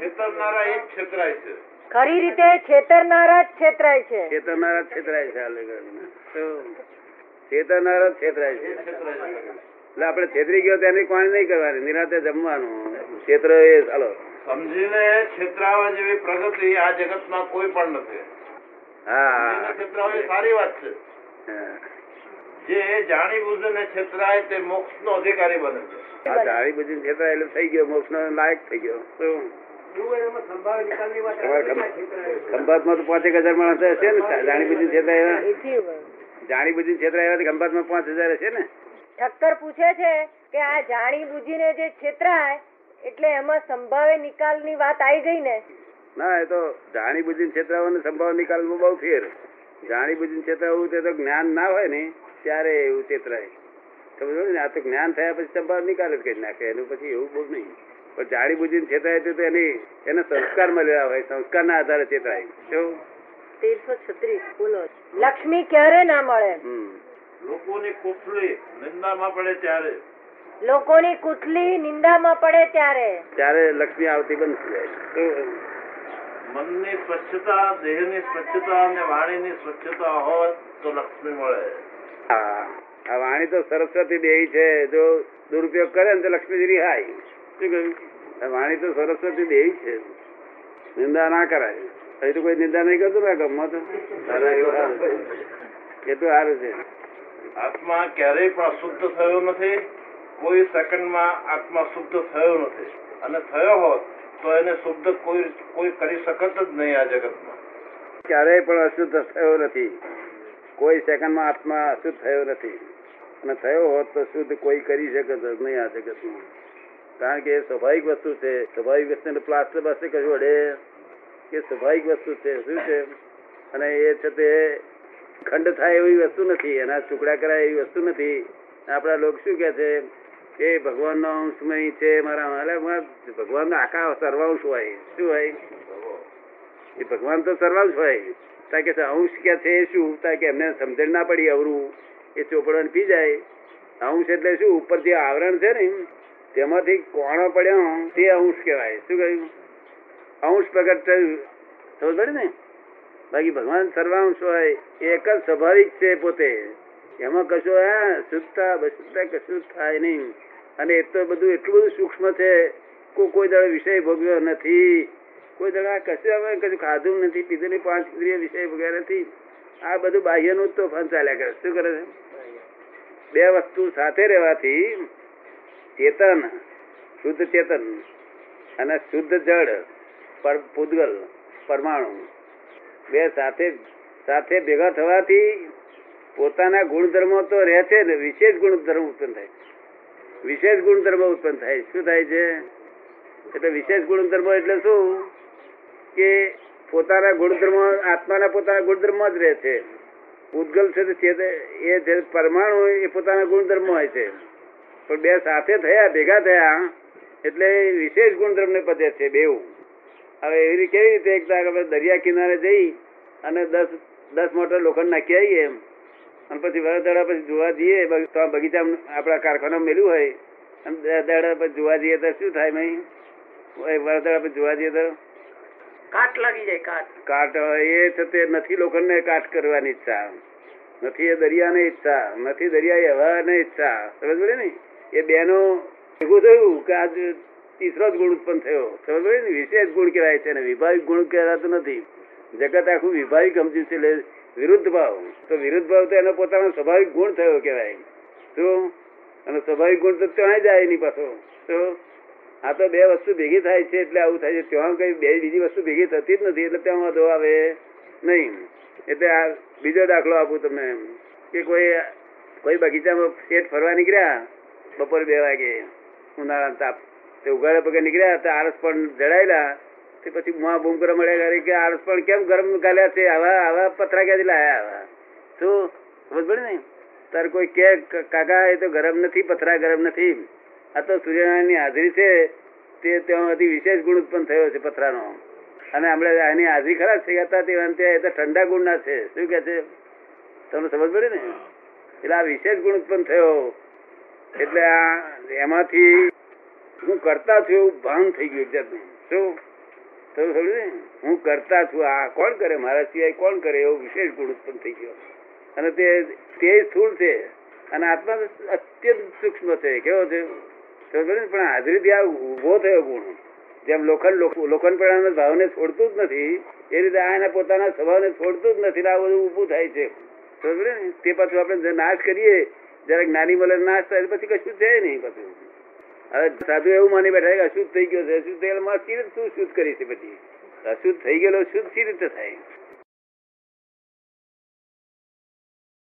છેતરનારા એ છેતરાય છે. ખરી રીતે છેતરનારા જ છેતરાય છે. છેતરનારા છેતરાય છે જ છેતરાય છે. એટલે આપણે છેતરી ગયો તેની કોણ નહીં કરવાની? નિરાતે જમવાનું. ક્ષેત્ર એ ચાલો સમજીને છેતરાવા જેવી પ્રગતિ આ જગતમાં કોઈ પણ નથી. હા. છેતરાવા એ સારી વાત છે. જે જાણી બુજીને છેતરાય તે મોક્ષ નો અધિકારી બને છે. આ બુજીને છેતરાય એટલે થઈ ગયો. મોક્ષ નો લાયક થઈ ગયો. ખંભાતમાં તો પાંચેક હજાર માણસ હશે ને? જાણી બધી છેતરાય એવા? જાણી બધી છેતરા એવા ખંભાતમાં પાંચ હજાર હશે ને? ઠક્કર પૂછે છે કે આ જાણી બુજીને જે છેતરાય એટલે એમાં સંભાવે નિકાલની વાત આવી ગઈ ને? ના એ તો જાણી બુજીને છેતરાવાનું સંભાવ નિકાલમાં બહુ ફેર. જાણી બુજીને છેતરાવું તે તો જ્ઞાન ના હોય ને ત્યારે એવું છેતરાય. સમજો ને? આ તો જ્ઞાન થયા પછી સંભાવ નિકાલ જ કરી નાખે એનું પછી એવું બહુ નહીં. પણ જાણી બુજીને છેતરાય તો એની એને સંસ્કાર મળેલા હોય સંસ્કારના આધારે છેતરાય. શું? તેરસો છત્રીસ બોલો. લક્ષ્મી ક્યારે ના મળે? લોકોની કુફલી નિંદામાં પડે ત્યારે. લોકોની કુથલી નિંદામાં પડે ત્યારે. ત્યારે લક્ષ્મી આવતી બંધ થઈ જાય મનની સ્વચ્છતા દેહની સ્વચ્છતા અને વાણીની સ્વચ્છતા હોય તો લક્ષ્મી મળે. હા આ વાણી તો સરસ્વતી દેવી છે. જો દુરુપયોગ કરે ને તો લક્ષ્મીજી રિહાય શું કહ્યું? વાણી તો સરસ્વતી દેવી છે. નિંદા ના કરાય. અહીં તો કોઈ નિંદા નહીં કરતું ને ગમમાં તો સારું છે. આત્મા ક્યારેય પણ અશુદ્ધ થયો નથી. કોઈ સેકન્ડમાં આત્મા શુદ્ધ થયો નથી. અને થયો હોત તો એને શુદ્ધ કોઈ કોઈ કરી શકત જ નહીં આ જગતમાં. ક્યારેય પણ અશુદ્ધ થયો નથી. કોઈ સેકન્ડમાં આત્મા અશુદ્ધ થયો નથી. અને થયો હોત તો શુદ્ધ કોઈ કરી શકે જ નહીં આ જગતમાં. કારણ કે એ સ્વાભાવિક વસ્તુ છે. સ્વાભાવિક વસ્તુને પ્લાસ્ટર પાસે કશું અડે કે સ્વાભાવિક વસ્તુ છે. શું છે? અને એ છે તે ખંડ થાય એવી વસ્તુ નથી. એના ટુકડા કરાય એવી વસ્તુ નથી. આપણા લોકો શું કે છે? કે ભગવાનનો અંશમય છે મારા એટલે ભગવાન નો આખા સર્વાંશ હોય. શું હોય? એ ભગવાન તો સર્વાંશ હોય. તાકે કે અંશ કે છે શું? તાકે એમને સમજણ ના પડી અવરું. એ ચોપડો પી જાય. અંશ એટલે શું? ઉપર જે આવરણ છે ને તેમાંથી કોણો પડ્યો તે અંશ કહેવાય. શું કહ્યું? અંશ પ્રગટ થયું. ખબર પડે ને? બાકી ભગવાન સર્વાંશ હોય, એક જ સ્વાભાવિક છે પોતે. એમાં કશો, હા, શુદ્ધતા બશુદ્ધતા કશું જ થાય નહીં. અને એ તો બધું, એટલું બધું સૂક્ષ્મ છે, કોઈ દાડો વિષય ભોગવ્યો નથી. કોઈ દાડો કશું અમે કશું ખાધું નથી પીધું નહીં પાંચ ઇન્દ્રિય વિષય ભોગવ્યા નથી. આ બધું બાહ્યનું જ તો ફન ચાલ્યા કરે. શું કરે છે? બે વસ્તુ સાથે રહેવાથી ચેતન, શુદ્ધ ચેતન અને શુદ્ધ જળ, પર પૂદગલ પરમાણુ. બે સાથે સાથે ભેગા થવાથી પોતાના ગુણધર્મો તો રહે છે ને, વિશેષ ગુણધર્મ ઉત્પન્ન થાય વિશેષ ગુણધર્મ ઉત્પન્ન થાય શું થાય છે? એટલે વિશેષ ગુણધર્મો એટલે શું? કે પોતાના ગુણધર્મો, આત્માના પોતાના ગુણધર્મો જ રહે છે. ઉદ્ગલ છે એ જે પરમાણુ એ પોતાના ગુણધર્મો હોય છે. પણ બે સાથે થયા ભેગા થયા એટલે વિશેષ ગુણધર્મને પદે છે બેઉ. હવે એવી રીતે કેવી રીતે એકતા આપણે દરિયા કિનારે જઈ અને દસ દસ મોટર લોખંડ નાખી આવીએ અને પછી વરદાડા પછી જોવા જઈએ તો બગીચા આપણા કારખાના મેળ્યું હોય. અને દાડા પછી જોવા જઈએ તો શું થાય મહી વરદાડા પછી જોવા જઈએ તો? કાટ લાગી જાય કાટ. કાટ એ છે તે નથી લોખંડને કાટ કરવાની ઈચ્છા. નથી એ દરિયાને ઈચ્છા. નથી દરિયા હવાને ઈચ્છા. સમજ પડે ને? એ બેનો ભેગું થયું કે આજ તીસરો જ ગુણ ઉત્પન્ન થયો. સમજ ને વિશેષ ગુણ કહેવાય છે ને વિભાવિક ગુણ કહેવાતું નથી. જગત આખું વિભાવિક સમજ્યું છે વિરુદ્ધ ભાવ. તો વિરુદ્ધ ભાવ તો એનો પોતાનો સ્વાભાવિક ગુણ થયો કહેવાય. શું અને સ્વાભાવિક ગુણ તો ત્યાં જાય એની પાછો. તો આ તો બે વસ્તુ ભેગી થાય છે એટલે આવું થાય છે. ત્યાં કઈ બે બીજી વસ્તુ ભેગી થતી જ નથી એટલે ત્યાં વાંધો આવે નહીં. એટલે આ બીજો દાખલો આપું તમને કે કોઈ કોઈ બગીચામાં શેઠ ફરવા નીકળ્યા બપોરે બે વાગે ઉનાળાના તાપ. તે ઉઘાડા પગે નીકળ્યા તો આરસ પણ જડાયેલા તે પછી મુઆ બૂમ કરવા મળ્યા કે આરસ પણ કેમ ગરમ ગાલ્યા છે? આવા આવા પથરા ક્યાંથી લાયા આવા? શું સમજ પડી ને? તાર કોઈ કે, કાકા, એ તો ગરમ નથી, પથરા ગરમ નથી. આ તો સૂર્યનારાયણની હાજરી છે. તે ત્યાંથી વિશેષ ગુણ ઉત્પન્ન થયો છે પથરાનો. અને આપણે આની હાજરી ખરાબ થઈ હતા તે અંતે એ તો ઠંડા ગુણના છે. શું કે છે? તમને સમજ પડે ને? એટલે આ વિશેષ ગુણ ઉત્પન્ન થયો. એટલે આ એમાંથી હું કરતા છું એવું ભાન થઈ ગયું જાતનું શું? થયું સમજ્યું હું કરતા છું. આ કોણ કરે? મારા સિવાય કોણ કરે એવો વિશેષ ગુણ ઉત્પન્ન થઈ ગયો. અને તે તે સ્થૂળ છે. અને આત્મા અત્યંત સૂક્ષ્મ છે. કેવો છે? પણ હાજરીથી આ ઊભો થયો ગુણ. જેમ લોખંડ લોખંડ લોખંડપણાના ભાવને છોડતું જ નથી, એ રીતે આ એના પોતાના સ્વભાવને છોડતું જ નથી આ બધું ઊભું થાય છે. તે પાછું આપણે નાશ કરીએ જયારે જ્ઞાની મળે નાશ થાય પછી કશું છે નહીં પછી. હવે સાધુ એવું માની બેઠા કે અશુદ્ધ થઈ ગયો છે. અશુદ્ધ થયેલો માં સી શું શુદ્ધ કરી છે પછી? અશુદ્ધ થઈ ગયેલો શુદ્ધ સી રીતે થાય?